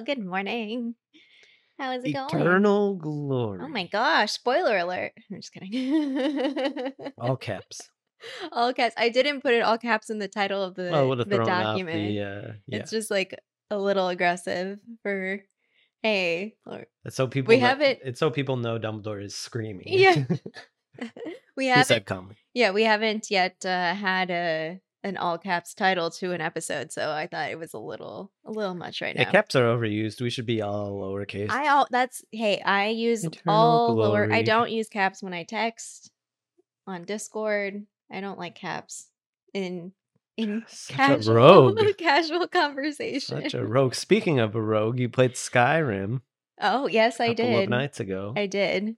Hello. Good morning. How is it going? Eternal glory. Oh my gosh, spoiler alert. I'm just kidding. All caps. all caps. I didn't put it all caps in the title of the, well, have the thrown document. the. Uh, yeah. It's just like a little aggressive for hey. or- It's so people. we know- haven't- It's so people know Dumbledore is screaming. Yeah. we haven't said calmly. yeah, we haven't yet uh, had a an all caps title to an episode, so I thought it was a little a little much right Yeah, now. caps are overused. We should be all lowercase. I all that's hey, I use Eternal all lower. I don't use caps when I text on Discord. I don't like caps in in Such casual a rogue. casual conversation. Such a rogue. Speaking of a rogue, you played Skyrim oh yes, I did. nights ago. I did.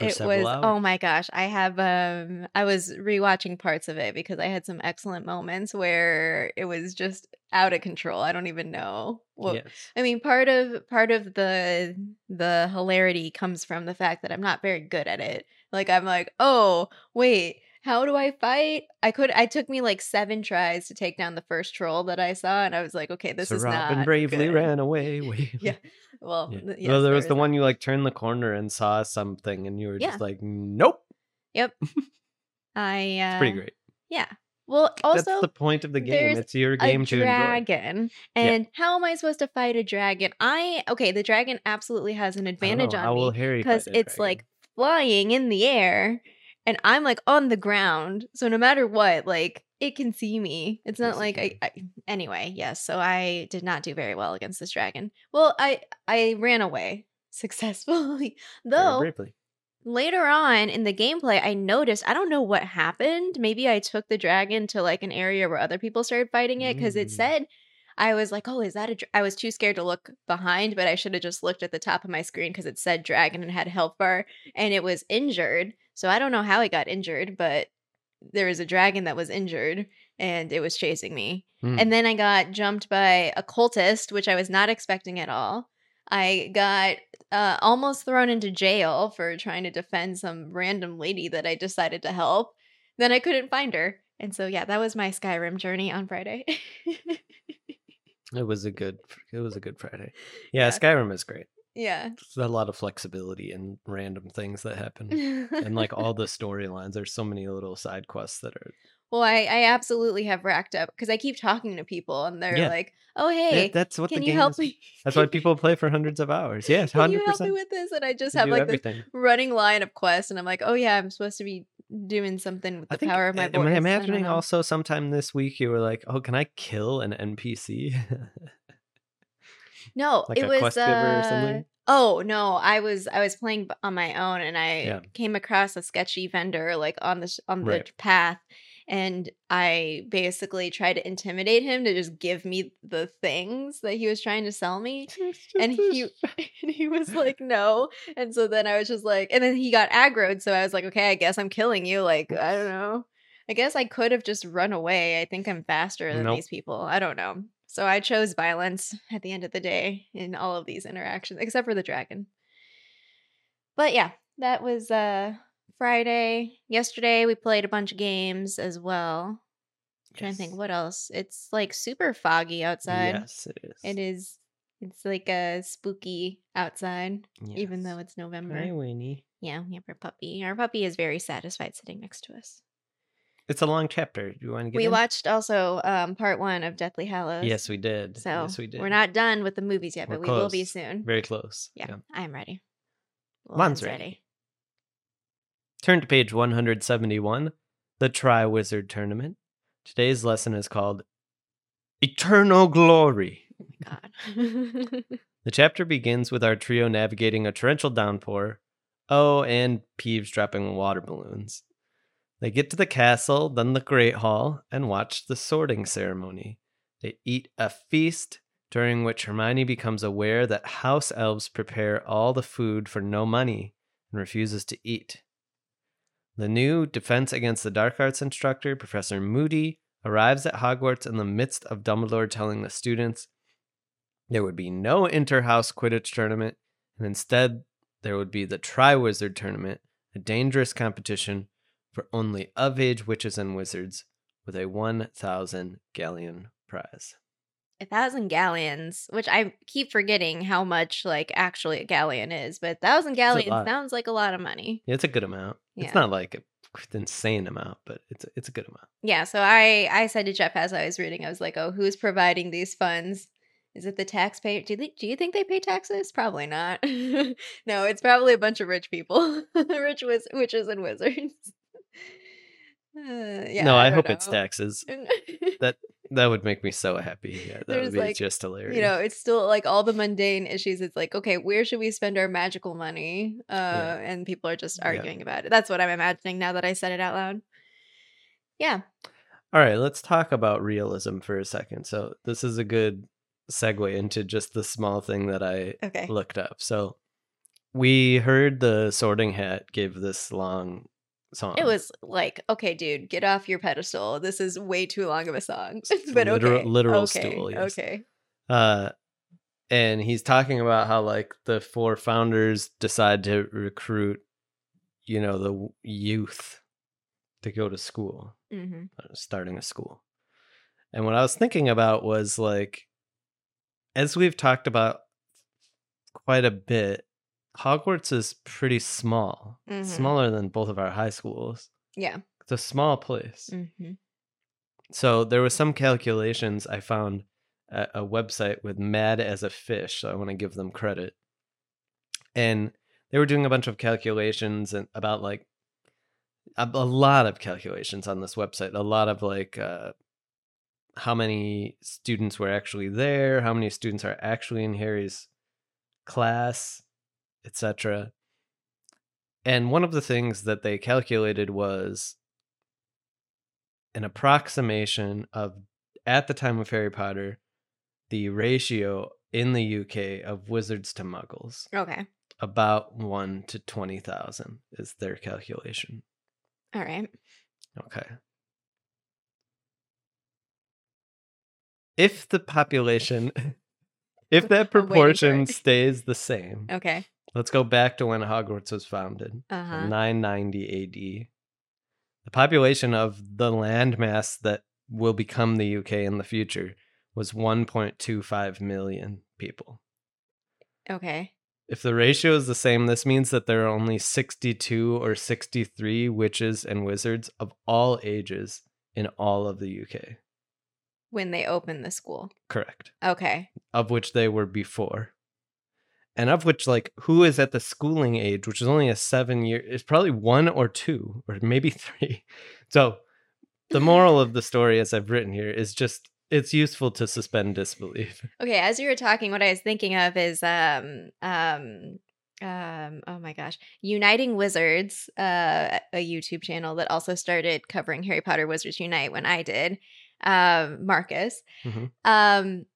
It was several oh my gosh. I have um I was rewatching parts of it because I had some excellent moments where it was just out of control. I don't even know what yes. I mean, part of part of the the hilarity comes from the fact that I'm not very good at it. Like I'm like, "Oh, wait, how do I fight?" I could I took me like 7 tries to take down the first troll that I saw and I was like, "Okay, this Sir is Robin not bravely good." ran away. away. Yeah. Well, Yeah. yes, there was the one you like turned the corner and saw something, and you were Yeah. just like, "Nope." Yep. I uh It's pretty great. Yeah. Well, also That's the point of the game. It's your a game to enjoy. dragon. And how am I supposed to fight a dragon? I okay, the dragon absolutely has an advantage on me because it's dragon? like flying in the air and I'm like on the ground. So no matter what, like it can see me. It's not Yes, it like I. I anyway, yes. So I did not do very well against this dragon. Well, I I ran away successfully. Though bravely. later on in the gameplay, I noticed I don't know what happened. Maybe I took the dragon to like an area where other people started fighting it because it Mm. said I was like, oh, is that a? Dra-? I was too scared to look behind, but I should have just looked at the top of my screen because it said dragon and had health bar, and it was injured. So I don't know how it got injured, but there was a dragon that was injured and it was chasing me. Hmm. And then I got jumped by a cultist, which I was not expecting at all. I got uh, almost thrown into jail for trying to defend some random lady that I decided to help. Then I couldn't find her. And so, yeah, that was my Skyrim journey on Friday. It was a good. It was a good Friday. Yeah, Yeah. Skyrim is great. Yeah. There's a lot of flexibility and random things that happen, and like all the storylines. There's so many little side quests that are. well, I, I absolutely have racked up because I keep talking to people and they're Yeah. like, oh, hey, That- that's what can the you game help is. me? That's why people play for hundreds of hours. Yes, Can hundred you help me with this? And I just have like this running line of quests, and I'm like, oh yeah, I'm supposed to be doing something with the think. power of my voice. I I imagining also sometime this week you were like, "Oh, can I kill an NPC?" No, like it was quest giver or uh? Oh no, I was I was playing on my own, and I Yeah. came across a sketchy vendor like on the on the Right. path, and I basically tried to intimidate him to just give me the things that he was trying to sell me. and he and he was like no and so then i was just like and then he got aggroed so i was like okay i guess i'm killing you like i don't know i guess i could have just run away i think i'm faster than Nope. these people i don't know so i chose violence at the end of the day in all of these interactions except for the dragon but yeah that was uh friday yesterday we played a bunch of games as well trying to think what else it's like super foggy outside Yes, it is. it is. It's like a spooky outside, even though it's November. Hi, Winnie. Yeah, we have our puppy. Our puppy is very satisfied sitting next to us. It's a long chapter. Do you want to get we in? watched also um, part one of Deathly Hallows. Yes, we did. So yes, we did. we're not done with the movies yet, We're but we will be soon. very close. yeah, I'm ready. Mine's ready. Turn to page 171, the Triwizard Tournament. Today's lesson is called Eternal Glory. Oh my God. The chapter begins with our trio navigating a torrential downpour. Oh, and Peeves dropping water balloons. They get to the castle, then the Great Hall, and watch the sorting ceremony. They eat a feast, during which Hermione becomes aware that house elves prepare all the food for no money and refuses to eat. The new Defense Against the Dark Arts instructor, Professor Moody, arrives at Hogwarts in the midst of Dumbledore telling the students there would be no inter-house Quidditch tournament, and instead there would be the Triwizard tournament, a dangerous competition for only of age witches and wizards with a 1,000 galleon prize. a thousand galleons, which I keep forgetting how much like actually a galleon is, but thousand galleons sounds like a lot of money. Yeah, it's a good amount. Yeah. It's not like an insane amount, but it's a, it's a good amount. Yeah, so I I said to Jeff as I was reading, I was like, "Oh, who's providing these funds? Is it the taxpayer? Do they, do you think they pay taxes? Probably not. no, it's probably a bunch of rich people, rich wiz- witches and wizards. Uh, yeah, no, I, don't hope it's taxes. That that would make me so happy. Yeah, that There's, would be like, just hilarious. you know, it's still like all the mundane issues. It's like, okay, where should we spend our magical money? Uh, Yeah. and people are just Yeah. arguing about it. That's what I'm imagining now that I said it out loud. Yeah. All right, let's talk about realism for a second. So this is a good segue into just the small thing that I Okay. looked up. So we heard the Sorting Hat give this long song. It was like, okay, dude, get off your pedestal. This is way too long of a song. It's but literal- okay. literal okay. stool, yes. Okay. uh and he's talking about how like the four founders decide to recruit you know the youth to go to school hmm uh, starting a school and what i was thinking about was like as we've talked about quite a bit hogwarts is pretty small Mhm. smaller than both of our high schools Yeah. it's a small place hmm so there was some calculations I found at a website with Mad as a Fish. So I want to give them credit. And they were doing a bunch of calculations and about like a, a lot of calculations on this website. A lot of like uh, how many students were actually there, how many students are actually in Harry's class, etc. And one of the things that they calculated was an approximation of at the time of Harry Potter the ratio in the UK of wizards to muggles Okay. about 1 to 20,000 is their calculation. All right. Okay. If the population if that waiting proportion stays the same. Okay. Let's go back to when Hogwarts was founded. Uh huh. 990 AD. The population of the landmass that will become the UK in the future was 1.25 million people. Okay. If the ratio is the same, this means that there are only 62 or 63 witches and wizards of all ages in all of the UK. When they opened the school. Correct. Okay. Of which they were before. And of which, like, who is at the schooling age, which is only a seven year, it's probably one or two, or maybe three. So, the moral of the story, as I've written here, is just it's useful to suspend disbelief. Okay, as you were talking, what I was thinking of is um um um oh my gosh, Uniting Wizards, uh a YouTube channel that also started covering Harry Potter Wizards Unite when I did. Um Marcus. Mhm. Um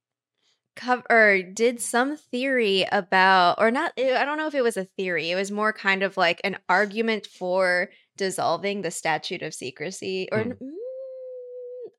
cover did some theory about or not I don't know if it was a theory. It was more kind of like an argument for dissolving the statute of secrecy or mm,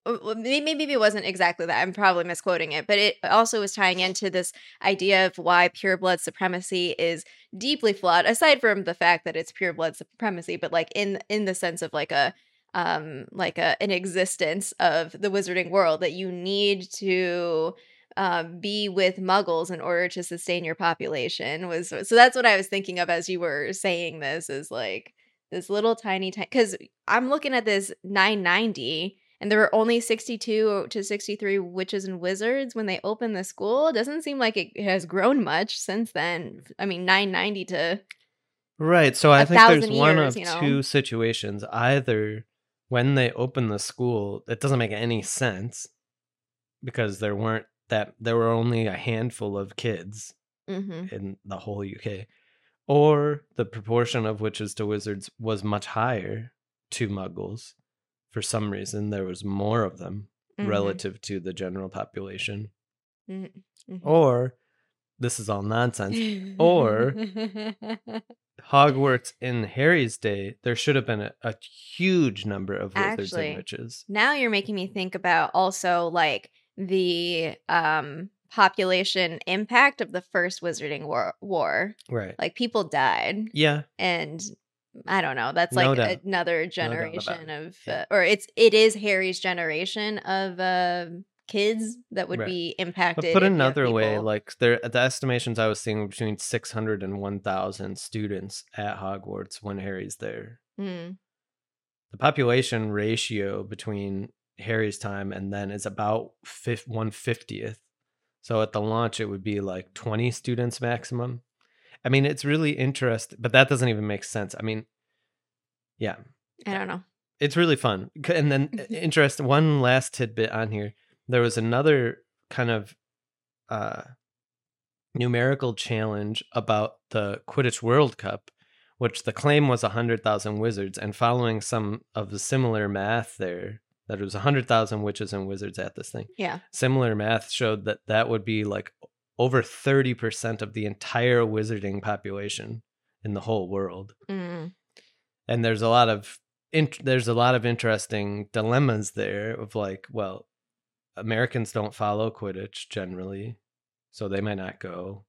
uh, well, may- maybe it wasn't exactly that. I'm probably misquoting it, but it also was tying into this idea of why pure blood supremacy is deeply flawed. Aside from the fact that it's pure blood supremacy, but like in in the sense of like a um like a an existence of the wizarding world that you need to um, be with muggles in order to sustain your population was so that's what I was thinking of as you were saying this is like this little tiny tiny because I'm looking at this 990 and there were only 62 to 63 witches and wizards when they opened the school. It doesn't seem like it has grown much since then. I mean, 990 to Right. So I think there's thousand one years, of you know? two situations. Either when they opened the school, it doesn't make any sense because there weren't that there were only a handful of kids Mhm. in the whole UK, or the proportion of witches to wizards was much higher to muggles. For some reason, there was more of them Mhm. relative to the general population. Mhm. Mhm. Or this is all nonsense. or- Hogwarts in Harry's day, there should have been a, a huge number of wizards Actually, and witches. now you're making me think about also like the um population impact of the first wizarding war, war. Right. like people died Yeah. and i don't know that's No like doubt. another generation it. of Yeah. uh, or it's it is harry's generation of uh kids that would Right. be But impacted. put you have another way, like there, the estimations I was seeing were between 600 and 1,000 students at Hogwarts when Harry's there. Mm, The population ratio between Harry's time and then it's about fif- 150th. So at the launch, it would be like 20 students maximum. I mean, it's really interesting, but that doesn't even make sense. I mean, yeah, I don't know. it's really fun. And then uh, interest one last tidbit on here. There was another kind of uh numerical challenge about the Quidditch World Cup, which the claim was 100,000 wizards and following some of the similar math there that it was 100,000 witches and wizards at this thing. Yeah. Similar math showed that that would be like over 30% of the entire wizarding population in the whole world Mm, and there's a lot of int- there's a lot of interesting dilemmas there of like well americans don't follow quidditch generally so they might not go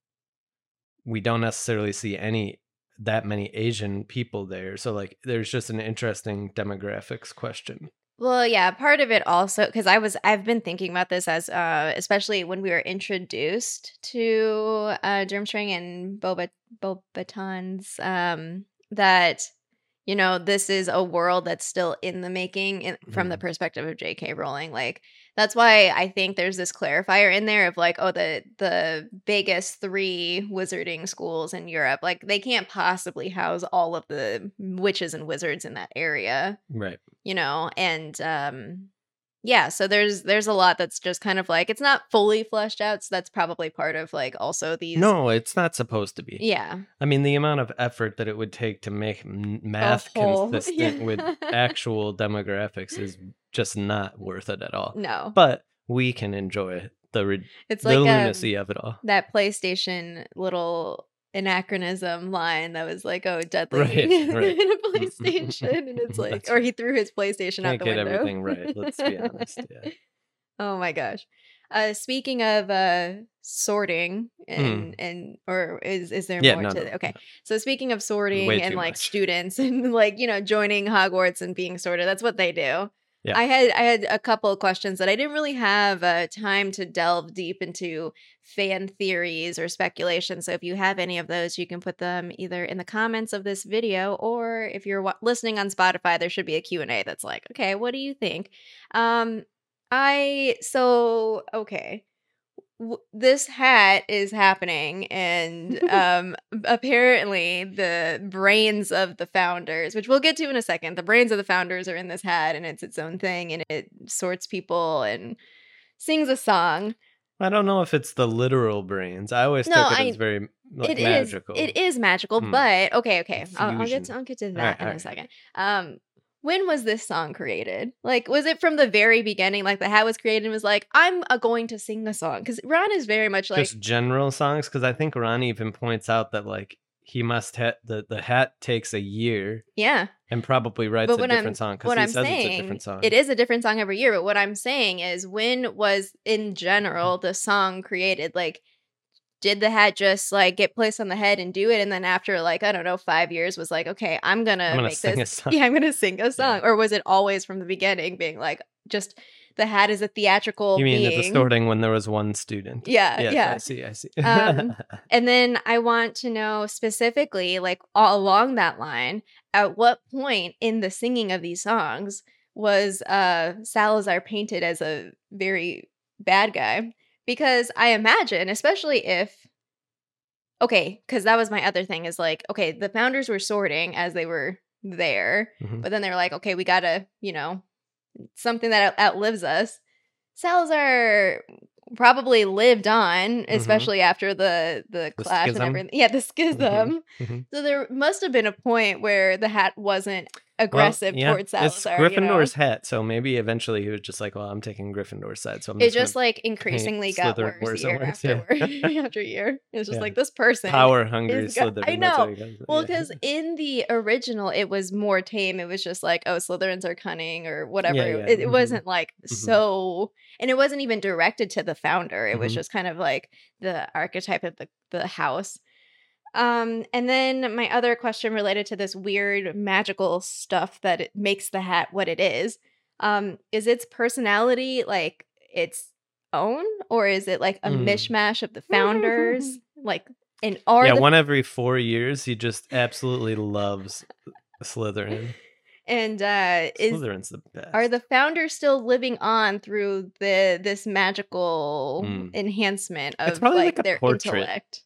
we don't necessarily see any that many asian people there so like there's just an interesting demographics question Well, yeah, part of it also because I was I've been thinking about this as uh especially when we were introduced to uh Durmstrang and Boba Beauxbatons um that you know this is a world that's still in the making in, from the Mhm. perspective of J.K. Rowling like that's why I think there's this clarifier in there of like oh the the biggest three wizarding schools in Europe like they can't possibly house all of the witches and wizards in that area right you know and um yeah so there's there's a lot that's just kind of like it's not fully fleshed out so that's probably part of like also these no it's not supposed to be yeah i mean the amount of effort that it would take to make m- math whole- consistent yeah. with actual demographics is just not worth it at all no but we can enjoy the ri- it's the like um, lunacy of it all. that playstation little anachronism line that was like oh deadly Right, right. in a playstation and it's like or he threw his playstation out the get window everything right. Let's be honest. Yeah. Oh my gosh. Uh speaking of uh sorting and and or is is there Hmm. Yeah, more no, to no, okay. So speaking of sorting Way and like much. students and like, you know, joining Hogwarts and being sorted, that's what they do. Yeah. I had I had a couple of questions that I didn't really have uh, time to delve deep into fan theories or speculation. So if you have any of those, you can put them either in the comments of this video or if you're wa- listening on Spotify, there should be a Q&A that's like, "Okay, what do you think?" Um I so okay. W- this hat is happening and um apparently the brains of the founders which we'll get to in a second the brains of the founders are in this hat and it's its own thing and it sorts people and sings a song I don't know if it's the literal brains. I always No, took it I- as very like, It is. magical. It is magical, Hmm. but okay, okay. I'll, I'll get to, I'll get to that Alright, in a second. Um, when was this song created? Like, was it from the very beginning? Like, the hat was created and was like, "I'm uh, going to sing a song," because Ron is very much like, Just general songs, because I think Ron even points out that like he must have the the hat takes a year yeah. and probably writes a what I'm- different song because What he I'm says it's a saying, different song. it is a different song every year. But what I'm saying is, when was in general the song created? Like, did the hat just like get placed on the head and do it, and then after like I don't know five years was like, okay, I'm gonna, I'm gonna make sing this. a song. Yeah, I'm gonna sing a song. Or was it always from the beginning being like just the hat is a theatrical You mean being? at the sorting when there was one student? Yeah, Yes, yeah. I see. I see. Um, And then I want to know specifically, like all along that line, at what point in the singing of these songs was uh Salazar painted as a very bad guy? Because I imagine, especially if okay, because that was my other thing is like, okay, the founders were sorting as they were there, Mhm. but then they were like, okay, we gotta, you know, something that outlives us. Salazar probably lived on, especially after the the Mm-hmm. The clash and everything. Yeah, the schism. mhm. So there must have been a point where the hat wasn't aggressive Well, yeah, towards Salazar. It's you know? Gryffindor's hat, so maybe eventually he was just like, "Well, I'm taking Gryffindor's side." So I'm It just, just like increasingly got Slytherin worse year worse, after yeah. year after year. It's just Yeah. like this person power hungry Slytherin. I know. Well, because in the original, it was more tame. It was just like, oh, Slytherins are cunning or whatever. it, it mhm. wasn't like Mhm. so, and it wasn't even directed to the founder. It was Mhm. just kind of like the archetype of the the house. Um, and then my other question related to this weird magical stuff that it makes the hat what it is. Um, is its personality like it's own, or is it like a Mm. mishmash of the founders? like, and are yeah, the one every four years, he just absolutely loves Slytherin. and uh is Slytherin's the best. are the founders still living on through the this magical Mm. enhancement It's of probably like, like a their portrait. intellect?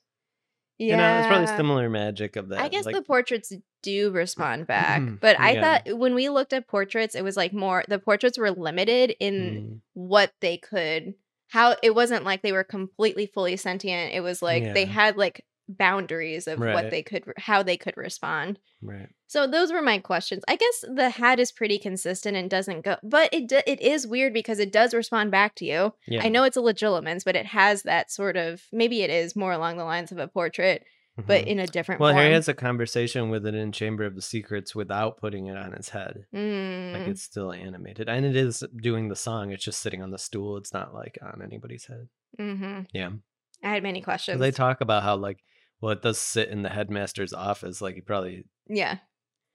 You know, it's probably similar magic of that. I guess like, the portraits do respond back, Mhm. but I Yeah. thought when we looked at portraits, it was like more the portraits were limited in mm, what they could, how it wasn't like they were completely fully sentient. It was like they had like boundaries of Right. what they could, how they could respond. right. So those were my questions. I guess the hat is pretty consistent and doesn't go, but it it is weird because it does respond back to you. Yeah. I know it's a legilimens, but it has that sort of maybe it is more along the lines of a portrait, but Mhm. in a different well, form. Harry has a conversation with it in Chamber of the Secrets without putting it on his head. Like Mm, it's still animated, and it is doing the song. It's just sitting on the stool. It's not like on anybody's head. hmm Yeah. I had many questions. They talk about how like well, it does sit in the headmaster's office. Like he probably yeah.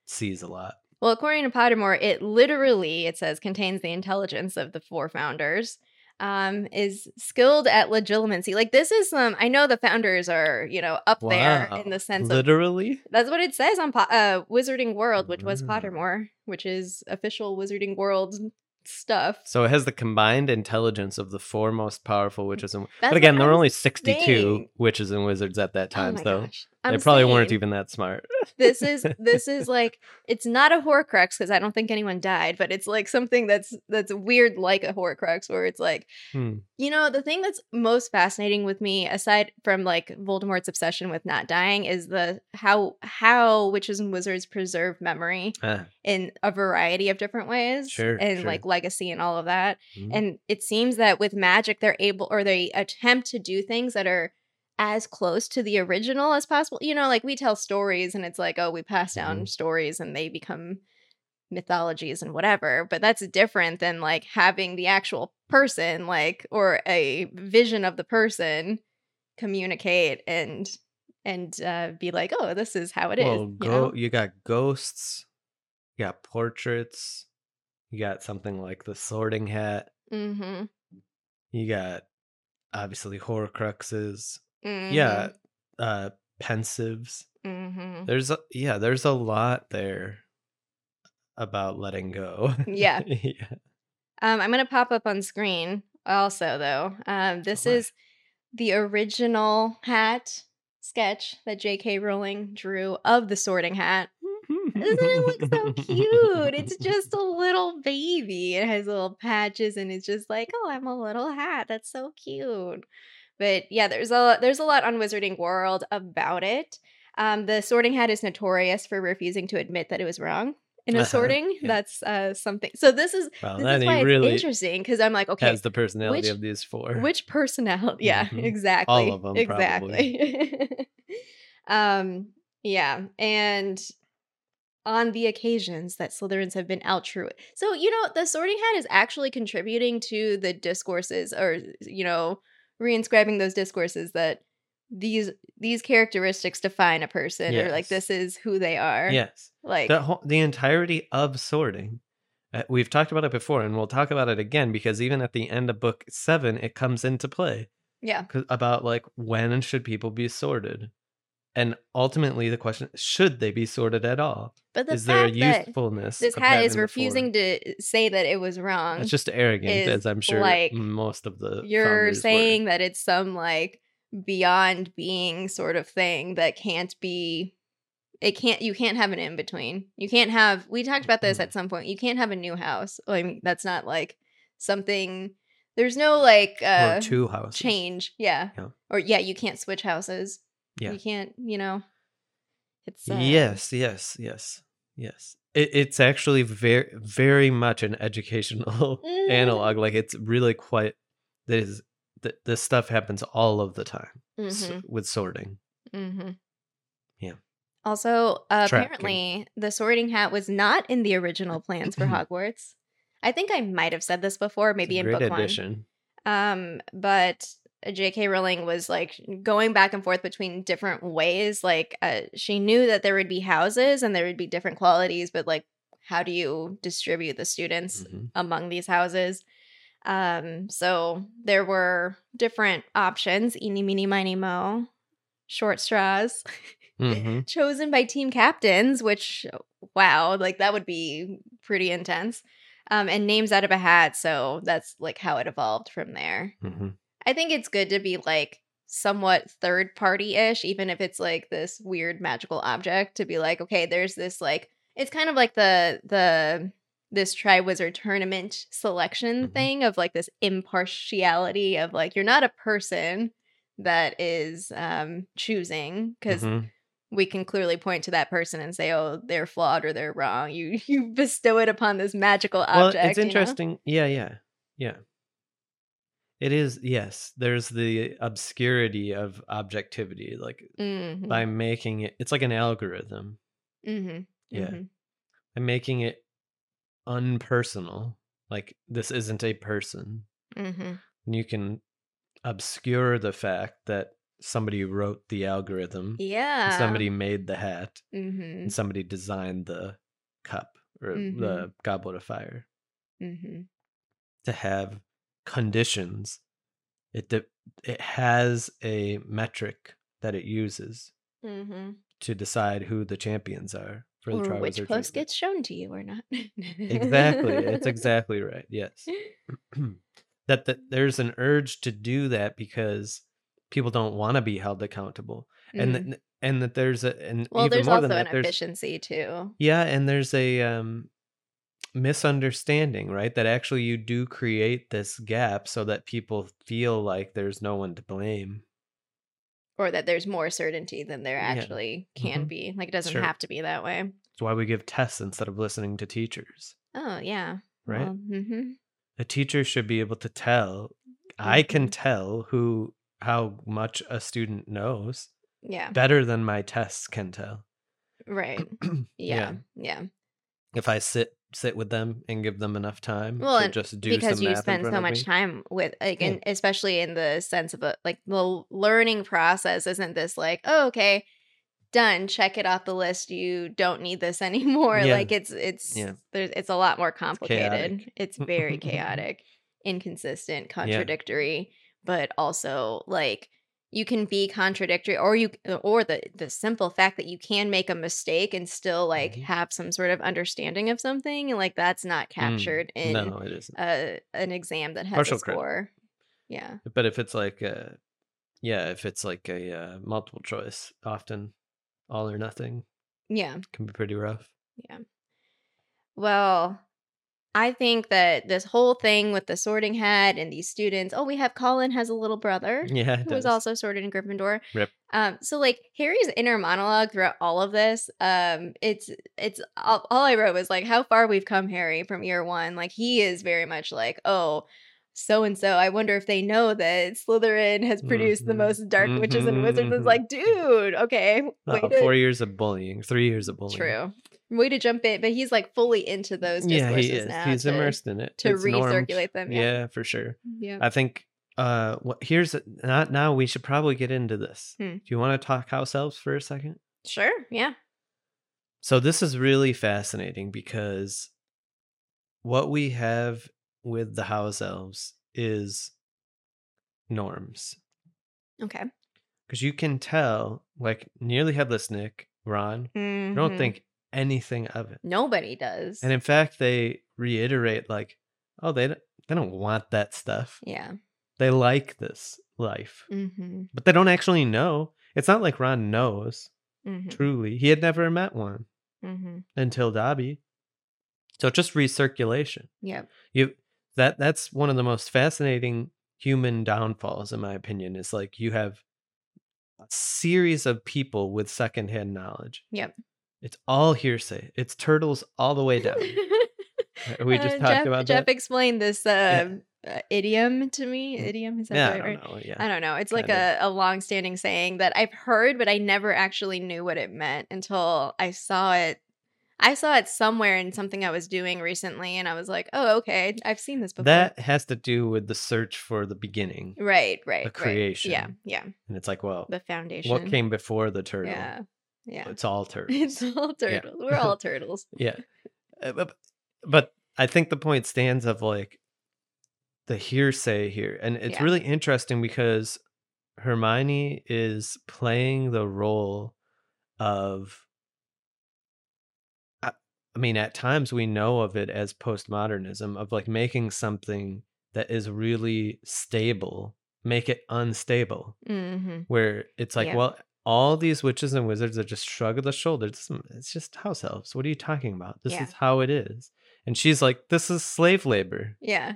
sees a lot. Well, according to Pottermore, it literally it says contains the intelligence of the four founders. Um, is skilled at legilimency. Like this is some. I know the founders are you know up there in the sense of Literally. That's what it says on po- uh, Wizarding World, which was Wow. Pottermore, which is official Wizarding World stuff. So it has the combined intelligence of the four most powerful witches. And That's but again, there were only sixty-two saying. witches and wizards at that oh time, oh though. gosh. They I'm probably weren't even that smart. This is this is like it's not a Horcrux because I don't think anyone died, but it's like something that's that's weird like a Horcrux where it's like Hmm. you know the thing that's most fascinating with me aside from like Voldemort's obsession with not dying is the how how witches and wizards preserve memory Ah, in a variety of different ways Sure, and sure. like legacy and all of that. mhm. And it seems that with magic, they're able or they attempt to do things that are as close to the original as possible. You know, like we tell stories and it's like, oh, we pass down Mhm. stories and they become mythologies and whatever. But that's different than like having the actual person, like, or a vision of the person communicate and and uh, be like, oh, this is how it is. well, you go. know? You got ghosts. You got portraits. You got something like the Sorting Hat. Mm-hmm. You got obviously Horcruxes. Mm-hmm. Yeah, uh, Pensieves. Mm-hmm. There's a yeah. There's a lot there about letting go. Yeah. yeah. Um, I'm gonna pop up on screen also though. Um, this Why? is the original hat sketch that J.K. Rowling drew of the Sorting Hat. Doesn't it look so cute? It's just a little baby. It has little patches, and it's just like, oh, I'm a little hat. That's so cute. But yeah, there's a there's a lot on Wizarding World about it. Um, the Sorting Hat is notorious for refusing to admit that it was wrong in a Uh-huh, sorting. yeah. That's uh, something. So this is Well, this is why it's really interesting because I'm like, okay, has the personality which- of these four. which personality? Yeah, Mhm. exactly. All of 'em, exactly. um, yeah, and on the occasions that Slytherins have been altruistic. So, you know, the sorting hat is actually contributing to the discourses or, you know, reinscribing those discourses that these these characteristics define a person or like this is who they are. yes, Like the whole, the entirety of sorting. uh, We've talked about it before, and we'll talk about it again because even at the end of book seven, it comes into play. Yeah. about like when should people be sorted and ultimately the question should they be sorted at all But the is there a usefulness this hat is refusing to say that it was wrong. it's just arrogant as i'm sure like, most of the you're founders were. saying that it's some like beyond being sort of thing that can't be it can't you can't have an in between you can't have we talked about this Mhm. at some point you can't have a new house i mean that's not like something there's no like uh or two houses change yeah. Yeah. or yeah you can't switch houses Yeah. you can't you know it's uh, yes yes yes yes it, it's actually very very much an educational Mm. analog like it's really quite this th- this stuff happens all of the time mhm, with sorting mhm. Yeah. Also, uh, apparently, the Sorting Hat was not in the original plans for Hogwarts. I think I might have said this before, maybe in great book addition one. Um, but J.K. Rowling was like going back and forth between different ways. Like, uh, she knew that there would be houses and there would be different qualities, but like, how do you distribute the students Mhm. among these houses? Um, so there were different options: eeny, meeny, miny, mo, short straws, hmm chosen by team captains. Which, wow, like that would be pretty intense. Um, and names out of a hat. So that's like how it evolved from there. hmm I think it's good to be like somewhat third party ish, even if it's like this weird magical object. To be like, okay, there's this like it's kind of like the the this Triwizard tournament selection Mhm. thing of like this impartiality of like you're not a person that is um choosing because hmm we can clearly point to that person and say oh they're flawed or they're wrong you you bestow it upon this magical object Well, it's you know? interesting. Yeah, yeah, yeah. It is. Yes, there's the obscurity of objectivity, like Mhm. by making it. It's like an algorithm. Mm-hmm. Yeah. Mhm. By making it unpersonal, like this isn't a person. Mhm. And you can obscure the fact that somebody wrote the algorithm, Yeah. somebody made the hat, and somebody designed the cup or the goblet of fire. To have conditions. It de- it has a metric that it uses Mhm. to decide who the champions are for the which post Tournament. gets shown to you or not. exactly. It's exactly right. Yes. that, that there's an urge to do that because people don't want to be held accountable, and Mm. that, and that there's a and well, even there's more also than an that, there's efficiency too. Yeah, and there's a um misunderstanding, right? That actually you do create this gap so that people feel like there's no one to blame. Or that there's more certainty than there Yeah. actually can Mhm. be. Like it doesn't Sure. have to be that way. It's why we give tests instead of listening to teachers, Oh yeah. right? hmm A teacher should be able to tell. I can Mhm. tell who how much a student knows Yeah. better than my tests can tell. Right. Yeah. Yeah. Yeah. If I sit sit with them and give them enough time Well, to just do because you spend so much me. time with like Yeah. and especially in the sense of a like the learning process isn't this like oh okay done check it off the list you don't need this anymore Yeah. like it's it's Yeah. there's it's a lot more complicated chaotic. it's very chaotic inconsistent contradictory but also like you can be contradictory or you or the the simple fact that you can make a mistake and still like Mhm. have some sort of understanding of something and like that's not Mm, captured in no, it isn't. a an exam that has Partial a credit. score. Yeah. But if it's like a, yeah, if it's like a uh, multiple choice, often all or nothing Yeah. can be pretty rough. Yeah well, I think that this whole thing with the sorting hat and these students, oh, we have Colin has a little brother Yeah, who was also sorted in Gryffindor. Rip. Um, so like Harry's inner monologue throughout all of this, um, it's it's all, all I wrote was like how far we've come, Harry, from year one. Like he is very much like, oh, so and so. I wonder if they know that Slytherin has produced the Mhm. most dark witches and wizards. It's Mhm. like, dude, okay, Oh, four years of bullying, three years of bullying. true. Way to jump in, but he's like fully into those Yeah, he is. now. He's to- immersed in it to It's normed. recirculate them, Yeah. yeah. for sure. Yeah. I think. Uh, what here's not now. We should probably get into this. Hmm. Do you want to talk house elves for a second? Sure. Yeah. So this is really fascinating because what we have with the house elves is norms. Okay. Because you can tell, like nearly headless Nick, Ron, I don't Mhm. think anything of it. nobody does. And in fact, they reiterate like, oh, they don't, they don't want that stuff. yeah. They like this life, Mm-hmm. but they don't actually know. It's not like Ron knows Mm-hmm. truly. He had never met one Mm-hmm. until Dobby. So it's just recirculation. Yeah, you that that's one of the most fascinating human downfalls in my opinion is like you have a series of people with secondhand knowledge Yep. It's all hearsay it's turtles all the way down we just Uh, talked Jeff, about Jeff that explained this uh, uh, idiom to me. Idiom is that yeah the i right word? don't know yeah I don't know. It's like a, a long standing saying that I've heard, but I never actually knew what it meant until I saw it. I saw it somewhere in something I was doing recently, and I was like, oh, okay, I've seen this before. that has to do with the search for the beginning right, right. The creation. Yeah, yeah. and it's like well The foundation. what came before the turtle Yeah, yeah. it's all turtles It's all turtles. We're all turtles. yeah but, but i think the point stands of like the hearsay here. And it's Yeah. really interesting because Hermione is playing the role of I, I mean at times we know of it as postmodernism of like making something that is really stable make it unstable Mm-hmm. where it's like Yeah. well all these witches and wizards are just shrug of the shoulders "Mm, it's just house elves what are you talking about this Yeah. is how it is and she's like this is slave labor Yeah.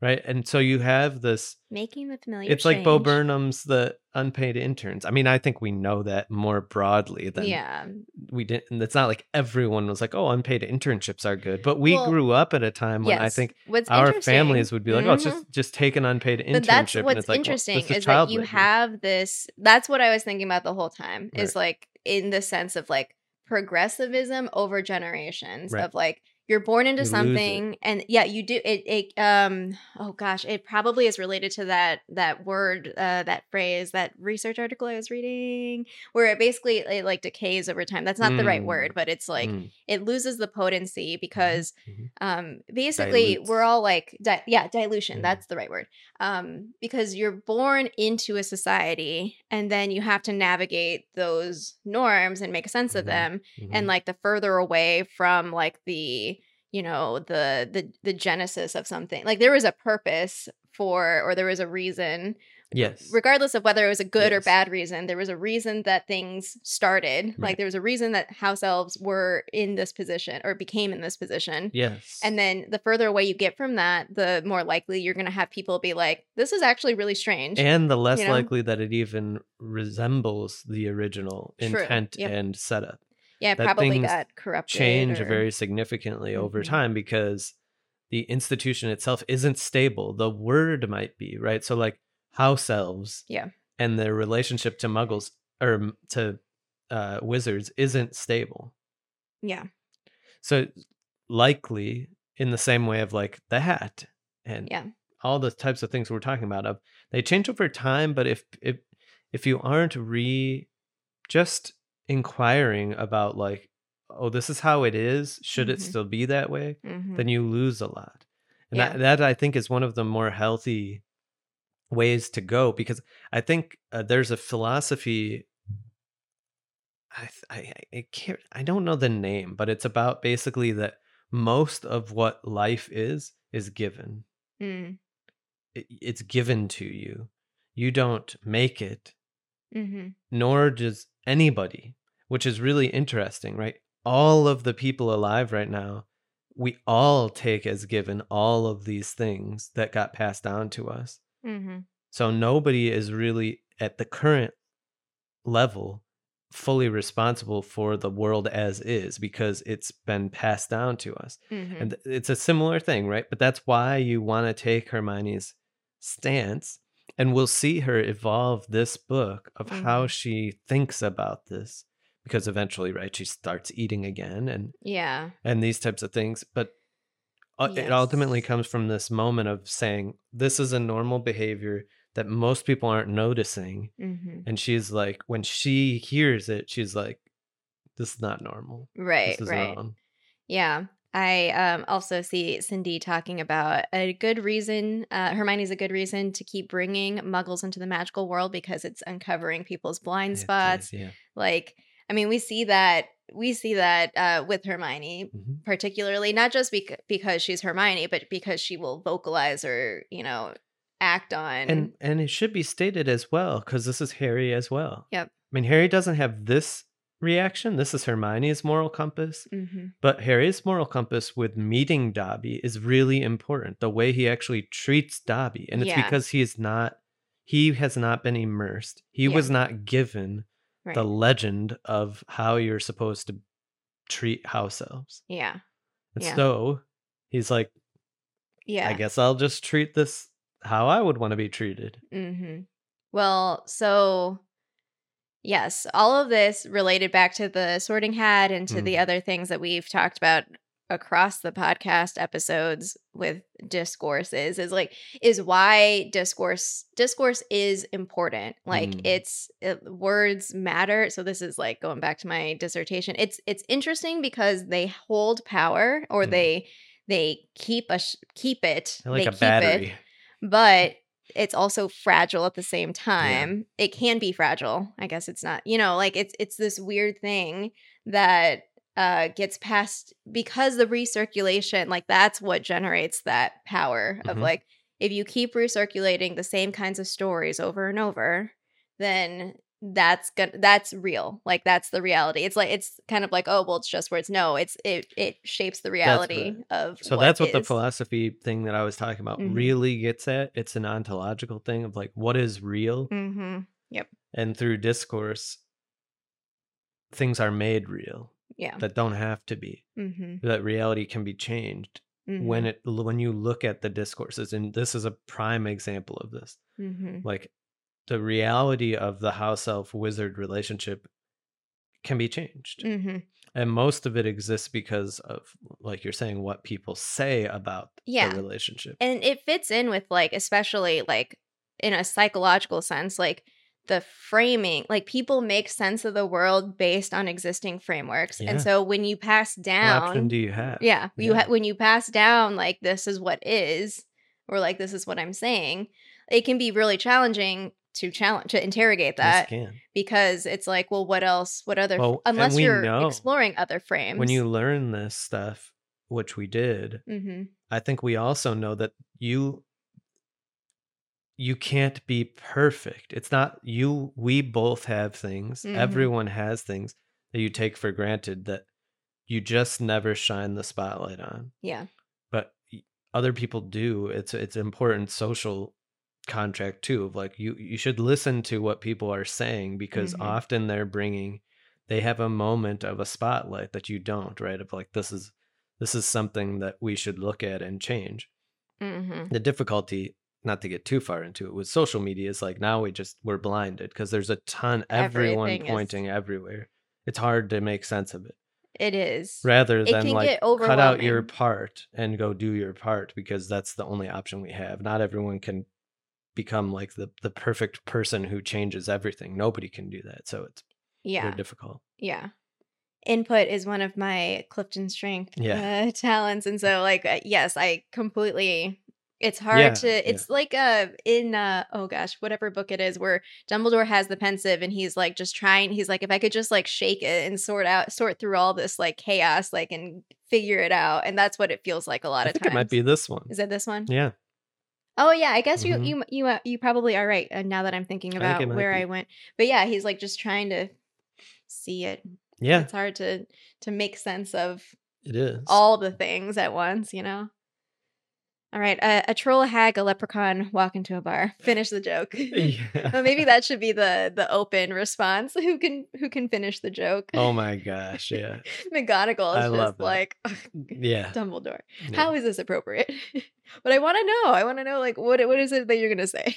right and so you have this Making the familiar. it's like Bo. Burnham's the unpaid interns. I mean, I think we know that more broadly than Yeah. We didn't. It's not like everyone was like, "Oh, unpaid internships are good," but we Well, grew up at a time when I think What's our families would be like, "Oh, it's Mhm. just just take an unpaid internship." But that's and what's it's like, interesting this is that you labor. have this. That's what I was thinking about the whole time. Is like in the sense of like progressivism over generations Right. of like you're born into You something and yeah you do it it um oh gosh it probably is related to that that word uh that phrase that research article i was reading where it basically it like decays over time that's not the right Mm. word but it's like Mm, it loses the potency because mhm. um basically Dilutes. we're all like di- yeah dilution Mhm. that's the right word um because you're born into a society and then you have to navigate those norms and make sense of Mhm. them Mhm. and like the further away from like the you know the the the genesis of something like there was a purpose for or there was a reason yes, regardless of whether it was a good or bad reason there was a reason that things started Right. like there was a reason that house elves were in this position or became in this position yes, and then the further away you get from that the more likely you're going to have people be like this is actually really strange and the less you know? likely that it even resembles the original True. intent Yep. and setup. Yeah probably got corrupted change or- very significantly over Mhm. time because the institution itself isn't stable. The word might be, right? So like house elves Yeah. and their relationship to muggles or to uh, wizards isn't stable. yeah So likely in the same way of like the hat and Yeah. all the types of things we're talking about of they change over time, but if if if you aren't re just inquiring about like oh this is how it is should it Mhm. still be that way Mhm. then you lose a lot and Yeah. that, that i think is one of the more healthy ways to go because i think uh, there's a philosophy I, I I- can't I don't know the name, but it's about basically that most of what life is is given. Mm. It, it's given to you. You don't make it, Mhm. nor does anybody, which is really interesting, right? All of the people alive right now, we all take as given all of these things that got passed down to us. Mhm. So nobody is really at the current level fully responsible for the world as is because it's been passed down to us. Mhm. And it's a similar thing, right? But that's why you want to take Hermione's stance and we'll see her evolve this book of how Mhm. she thinks about this because eventually, right, she starts eating again and yeah and these types of things, but uh, it ultimately comes from this moment of saying this is a normal behavior that most people aren't noticing Mhm. and she's like when she hears it she's like this is not normal right right wrong Yeah. I um, also see Cindy talking about a good reason. Uh, Hermione's a good reason to keep bringing muggles into the magical world because it's uncovering people's blind is, spots. yeah Like, I mean, we see that we see that uh, with Hermione, Mhm. particularly not just bec- because she's Hermione, but because she will vocalize or you know act on. and and it should be stated as well because this is harry as well Yep. i mean harry doesn't have this reaction this is hermione's moral compass Mhm. but harry's moral compass with meeting dobby is really important the way he actually treats dobby and it's Yeah. because he is not he has not been immersed he Yeah. was not given right. the legend of how you're supposed to treat house elves. yeah. And Yeah. so he's like, Yeah. I guess I'll just treat this how I would want to be treated. Mm-hmm. Well, so yes, all of this related back to the sorting hat and to the Mm. other things that we've talked about across the podcast episodes with discourses is like is why discourse discourse is important like Mm. it's it, words matter so this is like going back to my dissertation it's it's interesting because they hold power or Mm. they they keep a sh- keep it They're like they a keep it battery. but it's also fragile at the same time. It can be fragile. I guess it's not. You know, like it's it's this weird thing that uh gets passed because the recirculation, like that's what generates that power of Mhm. like if you keep recirculating the same kinds of stories over and over, then that's gonna that's real. Like that's the reality. It's like it's kind of like, oh well, it's just words. No, it's it it shapes the reality of So that's what the philosophy thing that I was talking about Mhm. really gets at. It's an ontological thing of like what is real, Mm-hmm. Yep. And through discourse, things are made real Yeah. that don't have to be. Mm-hmm. That reality can be changed when it when you look at the discourses, and this is a prime example of this. Mm-hmm. Like the reality of the house elf wizard relationship can be changed. Mm-hmm. and most of it exists because of like you're saying what people say about Yeah. the relationship And it fits in with like, especially like in a psychological sense, like the framing, like people make sense of the world based on existing frameworks. Yeah. And so when you pass what down, option do you have yeah, you Yeah. ha- when you pass down like this is what is, or like this is what I'm saying, it can be really challenging to challenge to interrogate Yes, that can. because it's like, well, what else? What other? Well, unless you're know exploring other frames. when you learn this stuff which we did hmm i think we also know that you you can't be perfect. It's not you we both have things. Mhm. everyone has things that you take for granted that you just never shine the spotlight on. Yeah, but other people do. It's it's important social contract too of like you you should listen to what people are saying because Mhm. often they're bringing they have a moment of a spotlight that you don't right? Of like this is this is something that we should look at and change. Hmm the difficulty not to get too far into it with social media is like now we just we're blinded because there's a ton everyone Everything is- pointing everywhere it's hard to make sense of it it is. rather It than like cut out your part and go do your part because that's the only option we have not everyone can become like the the perfect person who changes everything nobody can do that so it's Yeah, very difficult yeah. Input is one of my Clifton strength Yeah. uh, talents, and so like uh, yes, I completely. It's hard Yeah, to. yeah. It's like uh in uh oh gosh, whatever book it is, where Dumbledore has the Pensieve, and he's like just trying. He's like, if I could just like shake it and sort out, sort through all this like chaos, like and figure it out, and that's what it feels like a lot i of think times. it might be this one Is it this one? yeah Oh yeah, I guess Mhm. you you you uh, you probably are right. Uh, now that I'm thinking I think about it where be. I went, but yeah, he's like just trying to see it. yeah It's hard to to make sense of it is all the things at once, you know. All right, a, a troll, a hag, a leprechaun walk into a bar. Finish the joke. yeah. well, maybe that should be the the open response. Who can who can finish the joke? oh my gosh yeah McGonagall is love just like yeah Dumbledore. yeah. How is this appropriate? but I want to know. I want to know, like, what what is it that you're gonna say?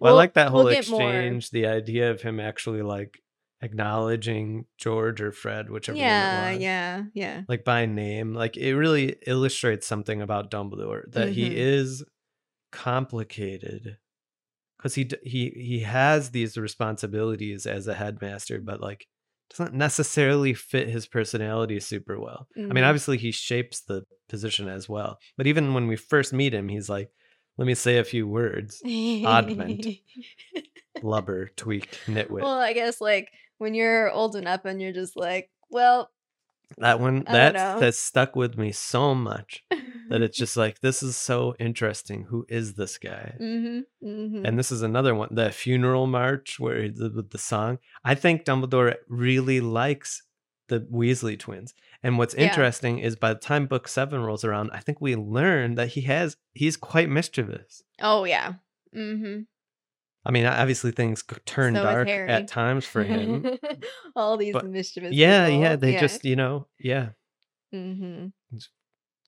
Well, I like that whole we'll exchange. The idea of him actually like acknowledging George or Fred, whichever Yeah, one it was, yeah, yeah. like by name. Like it really illustrates something about Dumbledore that he Mhm. is complicated because he he he has these responsibilities as a headmaster, but like doesn't necessarily fit his personality super well. I mean, Mhm. obviously he shapes the position as well, but even when we first meet him, he's like, "Let me say a few words." Oddment. Blubber, tweak, nitwit. well, I guess like when you're old enough and you're just like, well, that one that that's stuck with me so much that it's just like this is so interesting. Who is this guy? hmm hmm And this is another one, the funeral march where the, with the song. I think Dumbledore really likes the Weasley twins. And what's Yeah. interesting is by the time book seven rolls around, I think we learn that he has he's quite mischievous. oh yeah. Mm-hmm. I mean, obviously things turn So dark at times for him. All these But- mischievous. yeah, people. yeah, they just you know, yeah, Mm-hmm.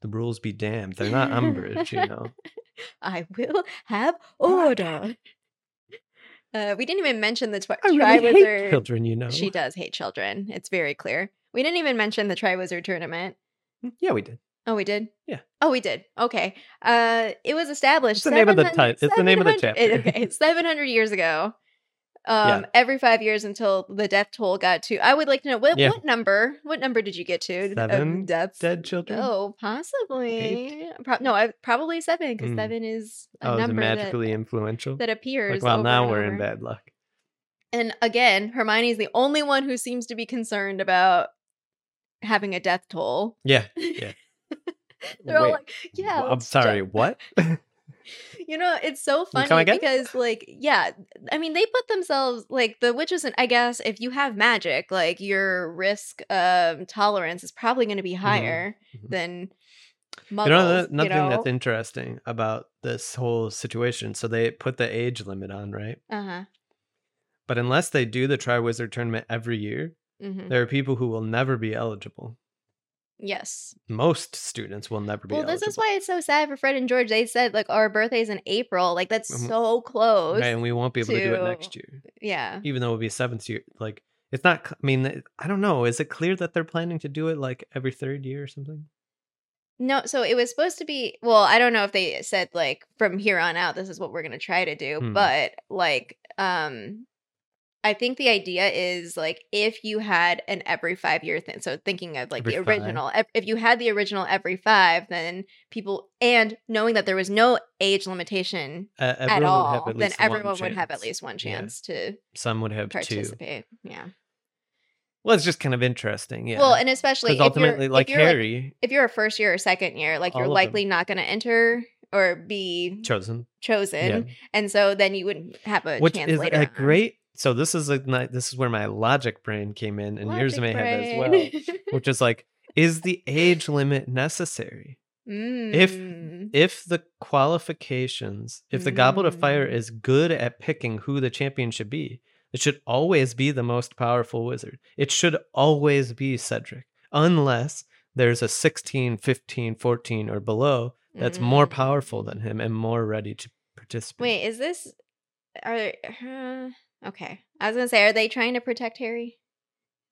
the rules be damned. They're not Umbridge, you know. I will have order. Uh, we didn't even mention the twi- I really hate Triwizard. children, you know. She does hate children. It's very clear. We didn't even mention the Triwizard tournament. Yeah, we did. Oh, we did. Yeah. Oh, we did. Okay. Uh, it was established. It's the name of the 700 it's the name of the 700 chapter. Okay, seven hundred years ago. Um, Yeah. every five years until the death toll got to. I would like to know what Yeah. what number? What number did you get to? Seven deaths. Dead children. Oh, possibly. Pro- no, I, probably seven because Mm. seven is a oh, number that, magically influential? that appears. like, well, over now and we're in bad luck. And again, Hermione's the only one who seems to be concerned about having a death toll. Yeah. Yeah. They're all like, "Yeah." I'm sorry. check." What? You know, it's so funny because, like, yeah, I mean, they put themselves like the witches, and I guess if you have magic, like your risk um tolerance is probably going to be higher Mhm. than you muggles. know, You the- nothing know, that's interesting about this whole situation. So they put the age limit on, right? uh huh. But unless they do the Triwizard tournament every year, hmm there are people who will never be eligible. Yes. Most students will never be Well, this eligible. is why it's so sad for Fred and George. They said like our birthday's in April. Like that's Mhm. so close. Right, and we won't be able to do it next year, Yeah. even though it'll be seventh year. Like, it's not. I mean, I don't know. Is it clear that they're planning to do it like every third year or something? No, so it was supposed to be. Well, I don't know if they said like from here on out, this is what we're gonna try to do, Hmm. but like, um, I think the idea is like if you had an every five year thing. So thinking of like Every the original, ev- if you had the original every five, then people and knowing that there was no age limitation Uh, at all, at then everyone would have at least one Yeah. chance to Some would have two. participate. Yeah. Well, it's just kind of interesting. Yeah. Well, and especially because if you're, ultimately, like if Harry if you're a first year or second year, like you're of them. likely not going to enter or be chosen, chosen, yeah, and so then you wouldn't have a which chance is later. a on. great. So this is ni- this is where my logic brain came in, and yours may have as well. Which is like, is the age limit necessary? Mm. If the qualifications, if the Goblet of Fire Mm. is good at picking who the champion should be, it should always be the most powerful wizard. It should always be Cedric, unless there's a 16, 15, 14, or below that's more Mm. powerful than him and more ready to participate. Wait, is this? Are uh, okay? I was gonna say, are they trying to protect Harry?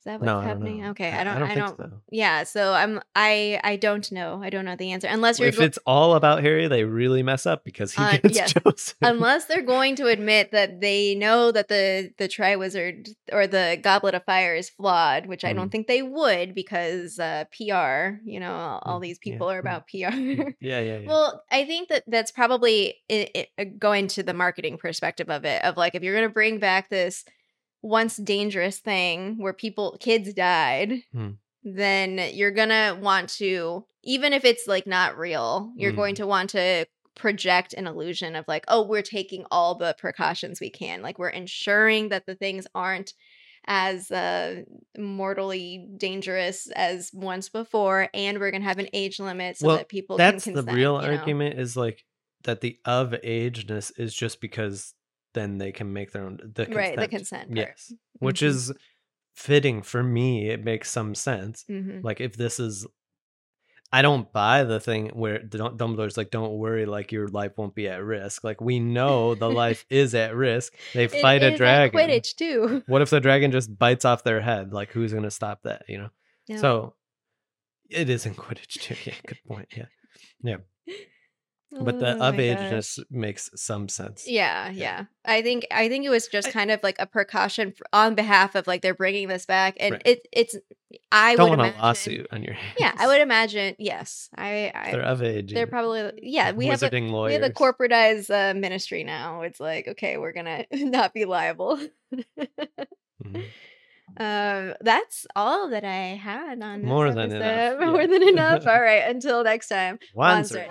Is that what's no, I don't happening? know. Okay, I don't. I don't. think so. Yeah, so I'm. I. I don't know. I don't know the answer unless you're. If go- it's all about Harry, they really mess up because he Uh, gets yes. chosen. unless they're going to admit that they know that the the Triwizard or the Goblet of Fire is flawed, which I don't Mm. think they would because uh, PR. You know, all, all Mm, these yeah, people are mm. about PR. yeah, yeah, yeah. Well, I think that that's probably it, it, going to the marketing perspective of it. Of like, if you're going to bring back this once dangerous thing where people, kids died, Hmm. then you're to want to, even if it's like not real, you're going to want to project an illusion of like, oh, we're taking all the precautions we can. Like, we're ensuring that the things aren't as uh, mortally dangerous as once before, and we're gonna have an age limit so Well, that people That's can the real you know? argument is like that the of ageness is just because then they can make their own the consent. right? The consent. Part. Yes. Which Mhm. is fitting for me. It makes some sense. Mhm. Like if this is I don't buy the thing where Dumbledore's like, "Don't worry, like your life won't be at risk." Like we know the life is at risk. They It fight a dragon. Quidditch too. What if the dragon just bites off their head? Like who's gonna stop that? You know. So it is in Quidditch too. Yeah, good point. Yeah, yeah, but the Oh of my ageness gosh. makes some sense. Yeah, Yeah. yeah. I think I think it was just I- kind of like a precaution on behalf of like they're bringing this back, and Right. it it's I Don't would want imagine. a lawsuit on your hands. Yeah, I would imagine. Yes, I. I They're of age. they're probably yeah. We have a wizarding we have a corporatized uh, ministry now. It's like okay, we're gonna not be liable. Mhm. Um, that's all that I had on this More than enough, yeah. More than enough. All right. Until next time. Wanzer.